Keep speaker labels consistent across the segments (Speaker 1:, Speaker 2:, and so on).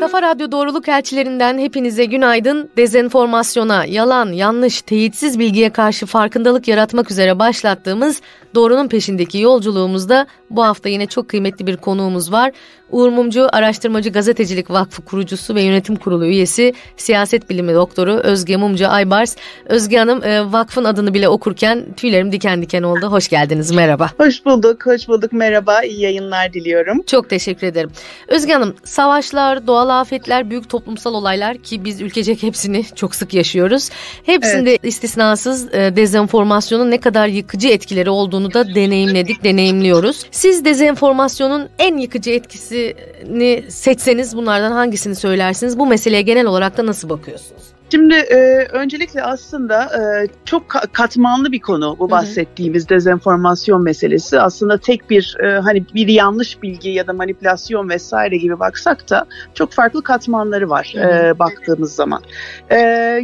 Speaker 1: Kafa Radyo Doğruluk Elçilerinden hepinize günaydın. Dezenformasyona, yalan, yanlış, teyitsiz bilgiye karşı farkındalık yaratmak üzere başlattığımız Doğrunun Peşindeki yolculuğumuzda bu hafta yine çok kıymetli bir konuğumuz var. Uğur Mumcu Araştırmacı Gazetecilik Vakfı kurucusu ve yönetim kurulu üyesi siyaset bilimi doktoru Özge Mumcu Aybars. Özge Hanım e, vakfın adını bile okurken tüylerim diken diken oldu. Hoş geldiniz merhaba.
Speaker 2: Hoş bulduk, hoş bulduk merhaba. İyi yayınlar diliyorum.
Speaker 1: Çok teşekkür ederim. Özge Hanım savaşlar, doğal afetler, büyük toplumsal olaylar ki biz ülkecek hepsini çok sık yaşıyoruz. Hepsinde evet. istisnasız e, dezenformasyonun ne kadar yıkıcı etkileri olduğunu da deneyimledik, deneyimliyoruz. Siz dezenformasyonun en yıkıcı etkisi hangisini seçseniz bunlardan hangisini söylersiniz? Bu meseleye genel olarak da nasıl bakıyorsunuz?
Speaker 2: Şimdi e, öncelikle aslında e, çok katmanlı bir konu bu bahsettiğimiz hı hı. dezenformasyon meselesi. Aslında tek bir e, hani bir yanlış bilgi ya da manipülasyon vesaire gibi baksak da çok farklı katmanları var hı hı. E, baktığımız zaman. E,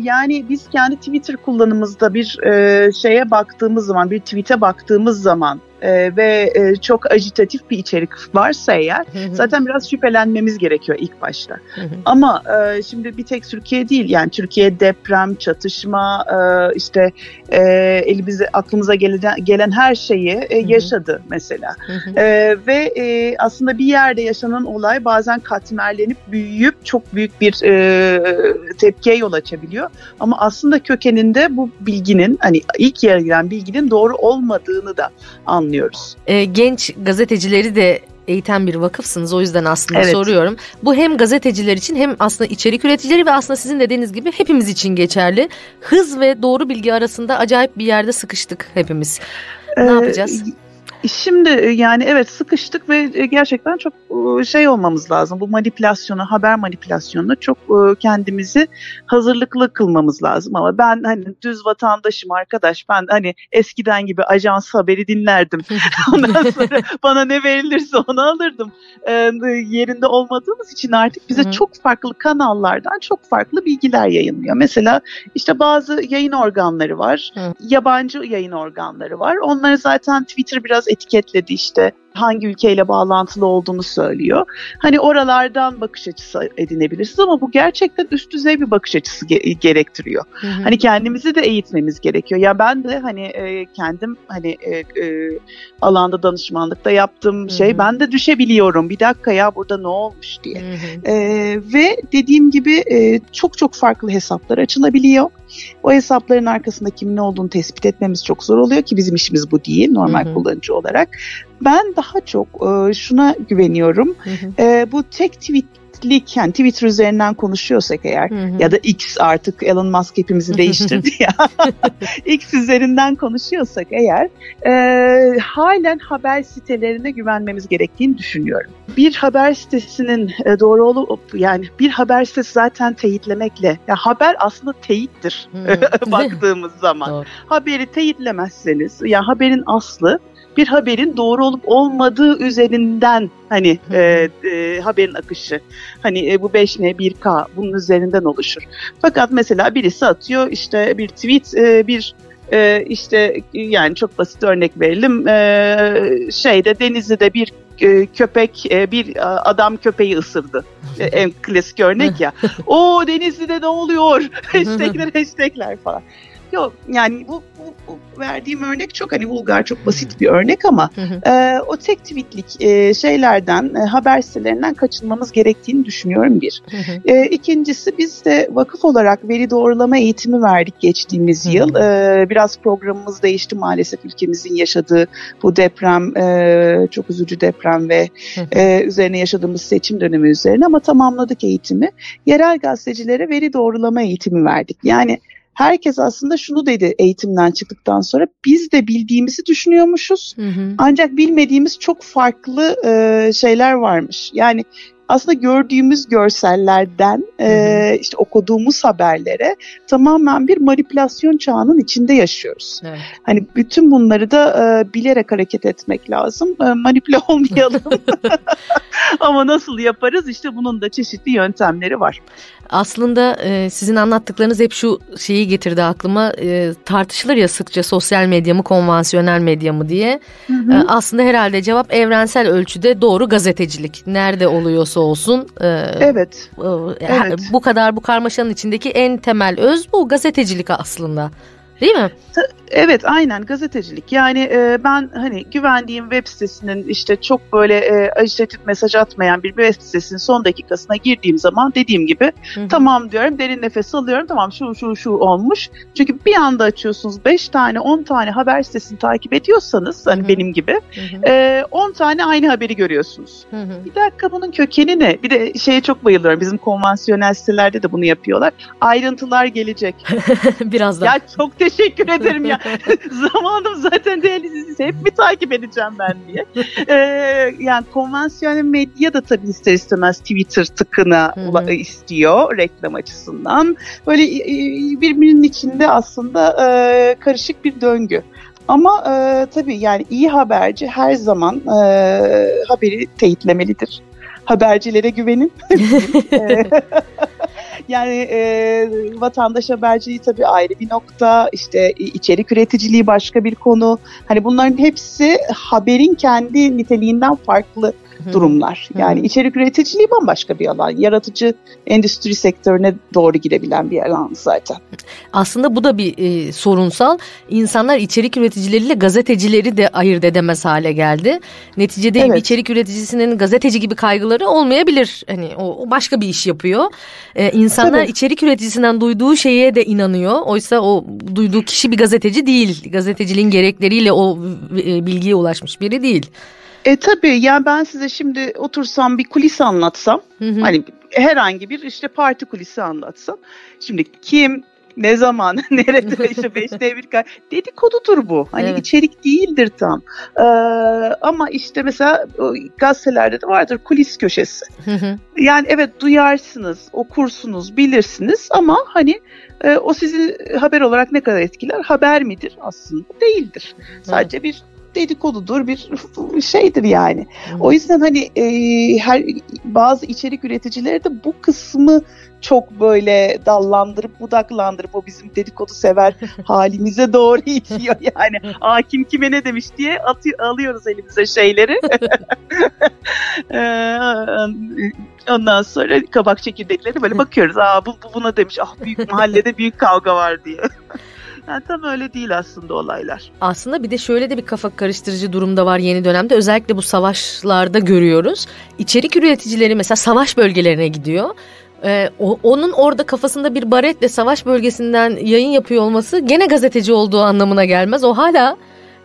Speaker 2: yani biz kendi Twitter kullanımımızda bir e, şeye baktığımız zaman, bir tweet'e baktığımız zaman e, ve e, çok ajitatif bir içerik varsa eğer zaten biraz şüphelenmemiz gerekiyor ilk başta. Ama e, şimdi bir tek Türkiye değil yani Türkiye deprem, çatışma e, işte e, elimize aklımıza gelen, gelen her şeyi e, yaşadı mesela. E, ve e, aslında bir yerde yaşanan olay bazen katmerlenip büyüyüp çok büyük bir e, tepkiye yol açabiliyor. Ama aslında kökeninde bu bilginin hani ilk yere giren bilginin doğru olmadığını da anlıyoruz anlıyoruz.
Speaker 1: E, genç gazetecileri de eğiten bir vakıfsınız. O yüzden aslında evet. soruyorum. Bu hem gazeteciler için hem aslında içerik üreticileri ve aslında sizin dediğiniz gibi hepimiz için geçerli. Hız ve doğru bilgi arasında acayip bir yerde sıkıştık hepimiz. Ne ee, yapacağız?
Speaker 2: Şimdi e, yani evet sıkıştık ve e, gerçekten çok e, şey olmamız lazım. Bu manipülasyona, haber manipülasyonuna çok kendimizi hazırlıklı kılmamız lazım. Ama ben hani düz vatandaşım arkadaş. Ben hani eskiden gibi ajans haberi dinlerdim. Ondan sonra bana ne verilirse onu alırdım. Yerinde olmadığımız için artık bize çok farklı kanallardan çok farklı bilgiler yayınlıyor. Mesela işte bazı yayın organları var. Yabancı yayın organları var. Onları zaten Twitter biraz etiketledi işte hangi ülkeyle bağlantılı olduğunu söylüyor. Hani oralardan bakış açısı edinebilirsiniz ama bu gerçekten üst düzey bir bakış açısı ge- gerektiriyor. Hı hı. Hani kendimizi de eğitmemiz gerekiyor. Ya ben de hani e, kendim hani e, e, alanda danışmanlıkta yaptığım hı hı. şey ben de düşebiliyorum. Bir dakika ya burada ne olmuş diye. Hı hı. E, ve dediğim gibi e, çok çok farklı hesaplar açılabiliyor. O hesapların arkasında kimin olduğunu tespit etmemiz çok zor oluyor ki bizim işimiz bu değil normal hı hı. kullanıcı olarak. Ben daha çok e, şuna güveniyorum. Hı hı. E, bu tek tweet yani Twitter üzerinden konuşuyorsak eğer hı hı. ya da X artık Elon Musk hepimizi değiştirdi ya X üzerinden konuşuyorsak eğer e, halen haber sitelerine güvenmemiz gerektiğini düşünüyorum. Bir haber sitesinin e, doğru olup yani bir haber sitesi zaten teyitlemekle ya haber aslında teyittir baktığımız zaman. Doğru. Haberi teyitlemezseniz ya haberin aslı bir haberin doğru olup olmadığı üzerinden hani e, e, haberin akışı hani e, bu 5N 1K bunun üzerinden oluşur. Fakat mesela birisi atıyor işte bir tweet e, bir e, işte yani çok basit örnek verelim e, şeyde Denizli'de bir köpek bir adam köpeği ısırdı. E, en klasik örnek ya. O Denizli'de ne oluyor? hashtagler hashtagler falan. Yok yani bu, bu, bu verdiğim örnek çok hani vulgar çok basit bir örnek ama e, o tek tweetlik e, şeylerden e, haber sitelerinden kaçınmamız gerektiğini düşünüyorum bir. e, ikincisi biz de vakıf olarak veri doğrulama eğitimi verdik geçtiğimiz yıl. E, biraz programımız değişti maalesef ülkemizin yaşadığı bu deprem e, çok üzücü deprem ve e, üzerine yaşadığımız seçim dönemi üzerine ama tamamladık eğitimi. Yerel gazetecilere veri doğrulama eğitimi verdik. Yani herkes aslında şunu dedi eğitimden çıktıktan sonra biz de bildiğimizi düşünüyormuşuz. Hı hı. Ancak bilmediğimiz çok farklı e, şeyler varmış. Yani aslında gördüğümüz görsellerden e, işte okuduğumuz haberlere tamamen bir manipülasyon çağının içinde yaşıyoruz. Evet. Hani bütün bunları da e, bilerek hareket etmek lazım. E, manipüle olmayalım. Ama nasıl yaparız? İşte bunun da çeşitli yöntemleri var.
Speaker 1: Aslında e, sizin anlattıklarınız hep şu şeyi getirdi aklıma. E, tartışılır ya sıkça sosyal medya mı konvansiyonel medya mı diye. Hı hı. E, aslında herhalde cevap evrensel ölçüde doğru gazetecilik. Nerede oluyorsa olursa olsun.
Speaker 2: E, evet.
Speaker 1: E, evet. Bu kadar bu karmaşanın içindeki en temel öz bu gazetecilik aslında. Değil mi?
Speaker 2: Evet aynen gazetecilik. Yani e, ben hani güvendiğim web sitesinin işte çok böyle e, ajitatif mesaj atmayan bir web sitesinin son dakikasına girdiğim zaman dediğim gibi Hı-hı. tamam diyorum derin nefes alıyorum tamam şu şu şu olmuş. Çünkü bir anda açıyorsunuz 5 tane 10 tane haber sitesini takip ediyorsanız hani Hı-hı. benim gibi e, 10 tane aynı haberi görüyorsunuz. Hı-hı. Bir dakika bunun kökeni ne? Bir de şeye çok bayılıyorum bizim konvansiyonel sitelerde de bunu yapıyorlar. Ayrıntılar gelecek.
Speaker 1: Birazdan.
Speaker 2: Ya çok teşekkür ederim ya. Zamanım zaten değerli hep mi takip edeceğim ben diye. Ee, yani konvansiyonel medya da tabii ister istemez Twitter tıkına istiyor reklam açısından. Böyle birbirinin içinde aslında e, karışık bir döngü. Ama e, tabii yani iyi haberci her zaman e, haberi teyitlemelidir. Habercilere güvenin. Yani e, vatandaş haberciliği tabii ayrı bir nokta. İşte içerik üreticiliği başka bir konu. Hani bunların hepsi haberin kendi niteliğinden farklı durumlar. Yani Hı. içerik üreticiliği bambaşka bir alan. Yaratıcı endüstri sektörüne doğru girebilen bir alan zaten.
Speaker 1: Aslında bu da bir e, sorunsal. İnsanlar içerik üreticileriyle gazetecileri de ayırt edemez hale geldi. Neticede evet. içerik üreticisinin gazeteci gibi kaygıları olmayabilir. Hani o, o başka bir iş yapıyor. Ee, insanlar Tabii. içerik üreticisinden duyduğu şeye de inanıyor. Oysa o duyduğu kişi bir gazeteci değil. Gazeteciliğin gerekleriyle o e, bilgiye ulaşmış biri değil.
Speaker 2: E tabii yani ben size şimdi otursam bir kulis anlatsam hı hı. hani herhangi bir işte parti kulisi anlatsam şimdi kim ne zaman nerede işte beşte bir dedikodudur bu. Hani evet. içerik değildir tam. Ee, ama işte mesela gazetelerde de vardır kulis köşesi. Hı hı. Yani evet duyarsınız, okursunuz, bilirsiniz ama hani e, o sizi haber olarak ne kadar etkiler? Haber midir? Aslında değildir. Sadece bir dedikodudur bir şeydir yani. Hmm. O yüzden hani e, her bazı içerik üreticileri de bu kısmı çok böyle dallandırıp budaklandırıp o bizim dedikodu sever halimize doğru itiyor yani. Aa kim kime ne demiş diye atıyor, alıyoruz elimize şeyleri. Ondan sonra kabak çekirdekleri böyle bakıyoruz. Aa bu, bu buna demiş. Ah büyük mahallede büyük kavga var diye. Yani tam öyle değil aslında olaylar.
Speaker 1: Aslında bir de şöyle de bir kafa karıştırıcı durumda var yeni dönemde. Özellikle bu savaşlarda görüyoruz. İçerik üreticileri mesela savaş bölgelerine gidiyor. Ee, o, onun orada kafasında bir baretle savaş bölgesinden yayın yapıyor olması gene gazeteci olduğu anlamına gelmez. O hala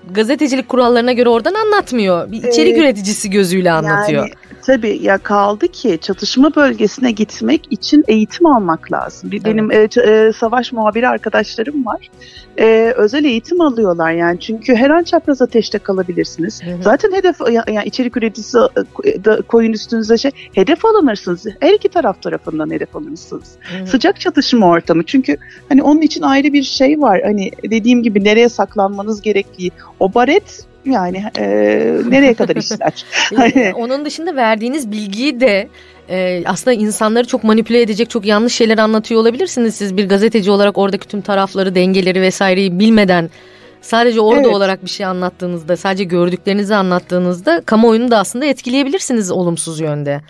Speaker 1: gazetecilik kurallarına göre oradan anlatmıyor. Bir içerik ee, üreticisi gözüyle anlatıyor.
Speaker 2: Yani tabii ya kaldı ki çatışma bölgesine gitmek için eğitim almak lazım. Bir, evet. Benim e, e, savaş muhabiri arkadaşlarım var. E, özel eğitim alıyorlar yani çünkü her an çapraz ateşte kalabilirsiniz. Hı Zaten hedef yani içerik üreticisi e, da, koyun üstünüze şey hedef alınırsınız. Her iki taraf tarafından hedef alırsınız. Hı Sıcak çatışma ortamı çünkü hani onun için ayrı bir şey var. Hani dediğim gibi nereye saklanmanız gerektiği. O baret yani e, nereye kadar işler?
Speaker 1: Hani Onun dışında verdiğiniz bilgiyi de e, aslında insanları çok manipüle edecek çok yanlış şeyler anlatıyor olabilirsiniz. Siz bir gazeteci olarak oradaki tüm tarafları, dengeleri vesaireyi bilmeden sadece orada evet. olarak bir şey anlattığınızda, sadece gördüklerinizi anlattığınızda kamuoyunu da aslında etkileyebilirsiniz olumsuz yönde.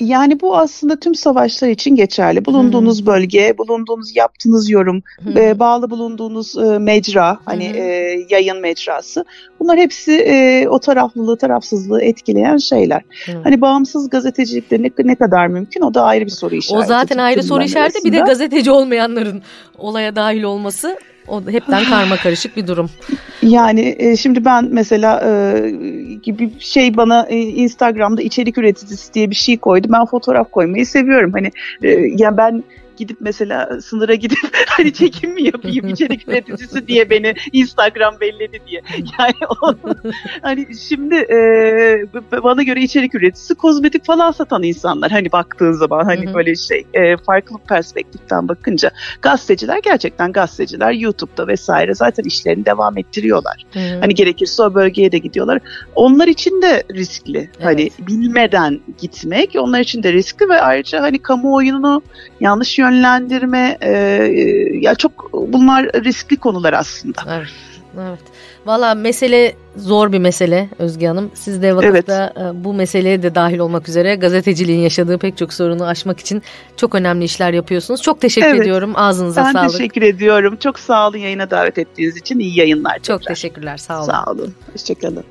Speaker 2: Yani bu aslında tüm savaşlar için geçerli. Bulunduğunuz Hı-hı. bölge, bulunduğunuz yaptığınız yorum, e, bağlı bulunduğunuz e, mecra, hani e, yayın mecrası. Bunlar hepsi e, o taraflılığı, tarafsızlığı etkileyen şeyler. Hı-hı. Hani bağımsız gazetecilikte ne, ne kadar mümkün o da ayrı bir soru işareti.
Speaker 1: O zaten ayrı soru işareti. Bir de gazeteci olmayanların olaya dahil olması o hepten karma karışık bir durum.
Speaker 2: Yani e, şimdi ben mesela e, gibi şey bana e, Instagram'da içerik üreticisi diye bir şey koydu. Ben fotoğraf koymayı seviyorum. Hani e, yani ben gidip mesela sınıra gidip hani çekim mi yapayım içerik üreticisi diye beni Instagram belledi diye. Yani o, hani şimdi e, bana göre içerik üreticisi kozmetik falan satan insanlar hani baktığın zaman hani böyle şey e, farklı perspektiften bakınca gazeteciler gerçekten gazeteciler YouTube'da vesaire zaten işlerini devam ettiriyorlar. Hani gerekirse o bölgeye de gidiyorlar. Onlar için de riskli. Hani evet. Hani bilmeden gitmek onlar için de riskli ve ayrıca hani kamuoyunu yanlış yön yönlendirme e, ya çok bunlar riskli konular aslında.
Speaker 1: Evet. Evet. Valla mesele zor bir mesele Özge Hanım. Siz de vakıfta evet. bu meseleye de dahil olmak üzere gazeteciliğin yaşadığı pek çok sorunu aşmak için çok önemli işler yapıyorsunuz. Çok teşekkür evet. ediyorum. Ağzınıza
Speaker 2: ben
Speaker 1: sağlık.
Speaker 2: Ben teşekkür ediyorum. Çok sağ olun yayına davet ettiğiniz için. iyi yayınlar.
Speaker 1: Çok teşekkürler. Sağ olun.
Speaker 2: Sağ olun. Hoşçakalın.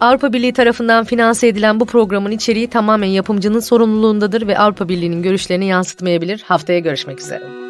Speaker 1: Avrupa Birliği tarafından finanse edilen bu programın içeriği tamamen yapımcının sorumluluğundadır ve Avrupa Birliği'nin görüşlerini yansıtmayabilir. Haftaya görüşmek üzere.